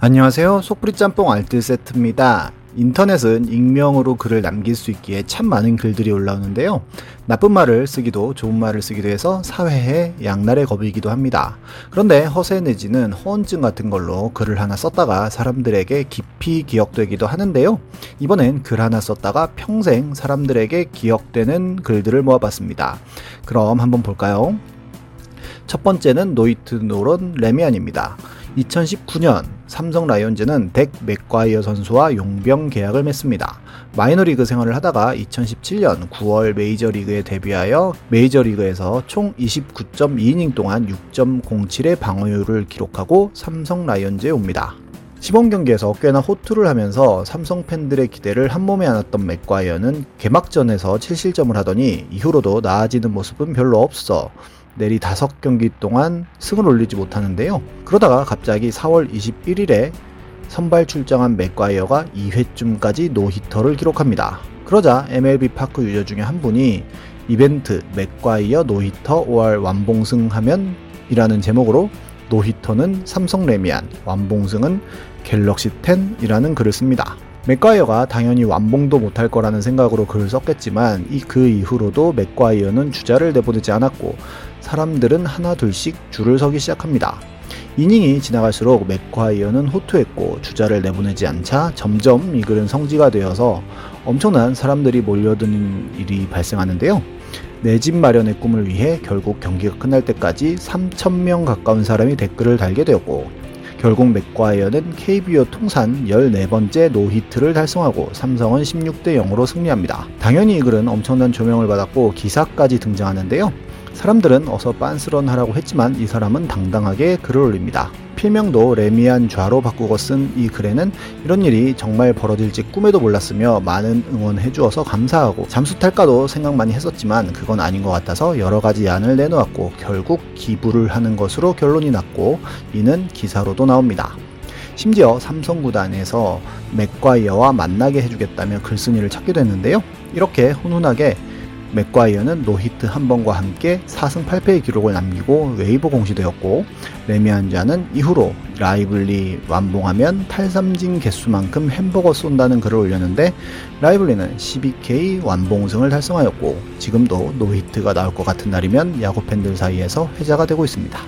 안녕하세요. 속풀이 짬뽕 알뜰 세트입니다. 인터넷은 익명으로 글을 남길 수 있기에 참 많은 글들이 올라오는데요. 나쁜 말을 쓰기도 좋은 말을 쓰기도 해서 사회의 양날의 검이기도 합니다. 그런데 허세 내지는 허언증 같은 걸로 글을 하나 썼다가 사람들에게 깊이 기억되기도 하는데요. 이번엔 글 하나 썼다가 평생 사람들에게 기억되는 글들을 모아봤습니다. 그럼 한번 볼까요? 첫 번째는 노히트 노런 래미안입니다. 2019년 삼성 라이온즈는 덱 맥과이어 선수와 용병 계약을 맺습니다. 마이너리그 생활을 하다가 2017년 9월 메이저리그에 데뷔하여 메이저리그에서 총 29.2이닝 동안 6.07의 방어율을 기록하고 삼성 라이온즈에 옵니다. 시범 경기에서 꽤나 호투를 하면서 삼성 팬들의 기대를 한몸에 안았던 맥과이어는 개막전에서 7실점을 하더니 이후로도 나아지는 모습은 별로 없어 내리 다섯 경기 동안 승을 올리지 못하는데요. 그러다가 갑자기 4월 21일에 선발 출장한 맥과이어가 2회쯤까지 노히터를 기록합니다. 그러자 MLB 파크 유저 중에 한 분이 이벤트 맥과이어 노히터 5월 완봉승하면 이라는 제목으로 노히터는 삼성 래미안, 완봉승은 갤럭시 10이라는 글을 씁니다. 맥과이어가 당연히 완봉도 못할 거라는 생각으로 글을 썼겠지만 이 그 이후로도 맥과이어는 주자를 내보내지 않았고 사람들은 하나 둘씩 줄을 서기 시작합니다. 이닝이 지나갈수록 맥과이어는 호투했고 주자를 내보내지 않자 점점 이 글은 성지가 되어서 엄청난 사람들이 몰려드는 일이 발생하는데요. 내 집 마련의 꿈을 위해 결국 경기가 끝날 때까지 3천명 가까운 사람이 댓글을 달게 되었고 결국 맥과이어는 KBO 통산 14번째 노히트를 달성하고 삼성은 16대 0으로 승리합니다. 당연히 이 글은 엄청난 조명을 받았고 기사까지 등장하는데요. 사람들은 어서 빤스런 하라고 했지만 이 사람은 당당하게 글을 올립니다. 필명도 레미안 좌로 바꾸고 쓴 이 글에는 이런 일이 정말 벌어질지 꿈에도 몰랐으며 많은 응원해 주어서 감사하고 잠수 탈까도 생각 많이 했었지만 그건 아닌 것 같아서 여러 가지 안을 내놓았고 결국 기부를 하는 것으로 결론이 났고 이는 기사로도 나옵니다. 심지어 삼성 구단에서 맥과이어와 만나게 해주겠다며 글쓴이를 찾기도 했는데요. 이렇게 훈훈하게 맥과이어는 노히트 한 번과 함께 4승 8패의 기록을 남기고 웨이버 공시되었고 래미안좌는 이후로 라이블리 완봉하면 탈삼진 개수만큼 햄버거 쏜다는 글을 올렸는데 라이블리는 12K 완봉승을 달성하였고 지금도 노히트가 나올 것 같은 날이면 야구 팬들 사이에서 회자가 되고 있습니다.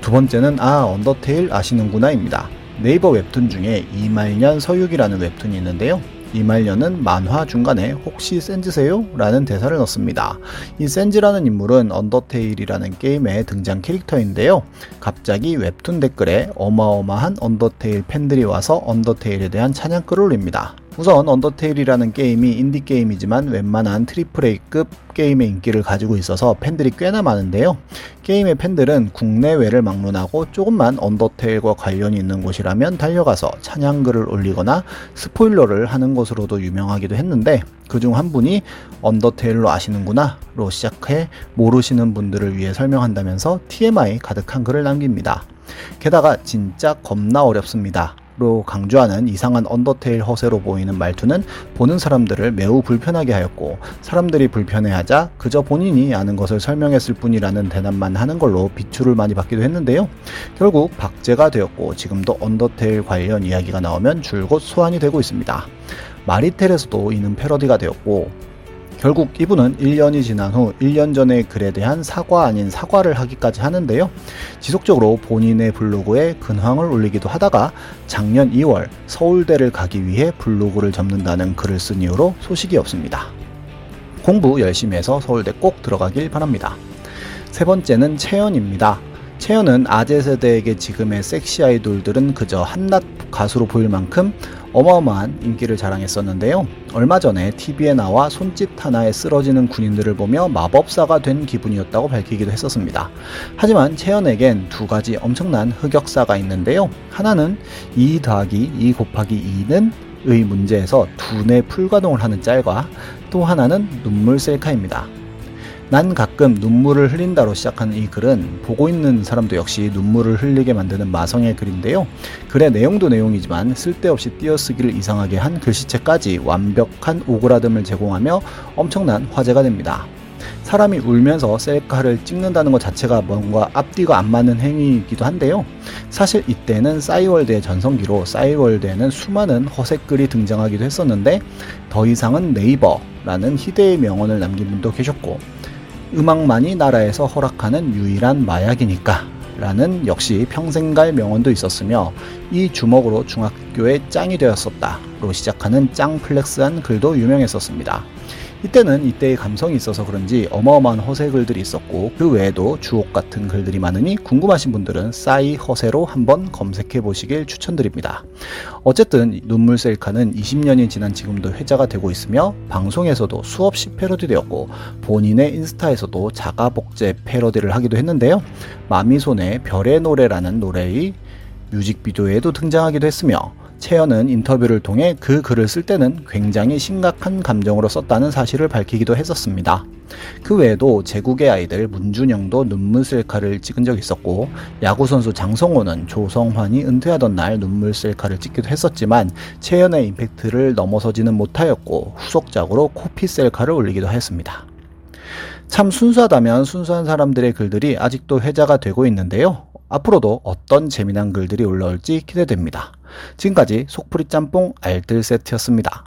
두 번째는 아 언더테일 아시는구나입니다. 네이버 웹툰 중에 이말년 서유기라는 웹툰이 있는데요. 이말년은 만화 중간에 혹시 샌즈세요? 라는 대사를 넣습니다. 이 샌즈라는 인물은 언더테일이라는 게임의 등장 캐릭터인데요. 갑자기 웹툰 댓글에 어마어마한 언더테일 팬들이 와서 언더테일에 대한 찬양글을 올립니다. 우선 언더테일이라는 게임이 인디게임이지만 웬만한 트리플 A급 게임의 인기를 가지고 있어서 팬들이 꽤나 많은데요. 게임의 팬들은 국내외를 막론하고 조금만 언더테일과 관련이 있는 곳이라면 달려가서 찬양글을 올리거나 스포일러를 하는 것으로도 유명하기도 했는데 그중 한 분이 언더테일로 아시는구나 로 시작해 모르시는 분들을 위해 설명한다면서 TMI 가득한 글을 남깁니다. 게다가 진짜 겁나 어렵습니다. 로 강조하는 이상한 언더테일 허세로 보이는 말투는 보는 사람들을 매우 불편하게 하였고 사람들이 불편해하자 그저 본인이 아는 것을 설명했을 뿐이라는 대답만 하는 걸로 비추를 많이 받기도 했는데요. 결국 박제가 되었고 지금도 언더테일 관련 이야기가 나오면 줄곧 소환이 되고 있습니다. 마리텔에서도 이는 패러디가 되었고 결국 이분은 1년이 지난 후 1년 전의 글에 대한 사과 아닌 사과를 하기까지 하는데요. 지속적으로 본인의 블로그에 근황을 올리기도 하다가 작년 2월 서울대를 가기 위해 블로그를 접는다는 글을 쓴 이후로 소식이 없습니다. 공부 열심히 해서 서울대 꼭 들어가길 바랍니다. 세 번째는 채연입니다. 채연은 아재 세대에게 지금의 섹시 아이돌들은 그저 한낱 가수로 보일 만큼 어마어마한 인기를 자랑했었는데요. 얼마 전에 TV에 나와 손짓 하나에 쓰러지는 군인들을 보며 마법사가 된 기분이었다고 밝히기도 했었습니다. 하지만 채연에겐 두 가지 엄청난 흑역사가 있는데요. 하나는 2 더하기 2 곱하기 2는 의 문제에서 두뇌 풀가동을 하는 짤과 또 하나는 눈물 셀카입니다. 난 가끔 눈물을 흘린다로 시작하는 이 글은 보고 있는 사람도 역시 눈물을 흘리게 만드는 마성의 글인데요. 글의 내용도 내용이지만 쓸데없이 띄어쓰기를 이상하게 한 글씨체까지 완벽한 오그라듦을 제공하며 엄청난 화제가 됩니다. 사람이 울면서 셀카를 찍는다는 것 자체가 뭔가 앞뒤가 안 맞는 행위이기도 한데요. 사실 이때는 싸이월드의 전성기로 싸이월드에는 수많은 허세 글이 등장하기도 했었는데 더 이상은 네이버라는 희대의 명언을 남긴 분도 계셨고 음악만이 나라에서 허락하는 유일한 마약이니까 라는 역시 평생 갈 명언도 있었으며 이 주먹으로 중학교의 짱이 되었었다 로 시작하는 짱 flex한 글도 유명했었습니다. 이때는 이때의 감성이 있어서 그런지 어마어마한 허세 글들이 있었고 그 외에도 주옥 같은 글들이 많으니 궁금하신 분들은 싸이 허세로 한번 검색해 보시길 추천드립니다. 어쨌든 눈물 셀카는 20년이 지난 지금도 회자가 되고 있으며 방송에서도 수없이 패러디되었고 본인의 인스타에서도 자가 복제 패러디를 하기도 했는데요. 마미손의 별의 노래라는 노래의 뮤직비디오에도 등장하기도 했으며 채연은 인터뷰를 통해 그 글을 쓸 때는 굉장히 심각한 감정으로 썼다는 사실을 밝히기도 했었습니다. 그 외에도 제국의 아이들 문준영도 눈물 셀카를 찍은 적이 있었고 야구선수 장성호는 조성환이 은퇴하던 날 눈물 셀카를 찍기도 했었지만 채연의 임팩트를 넘어서지는 못하였고 후속작으로 코피 셀카를 올리기도 했습니다. 참 순수하다면 순수한 사람들의 글들이 아직도 회자가 되고 있는데요. 앞으로도 어떤 재미난 글들이 올라올지 기대됩니다. 지금까지 속풀이 짬뽕 알뜰 세트였습니다.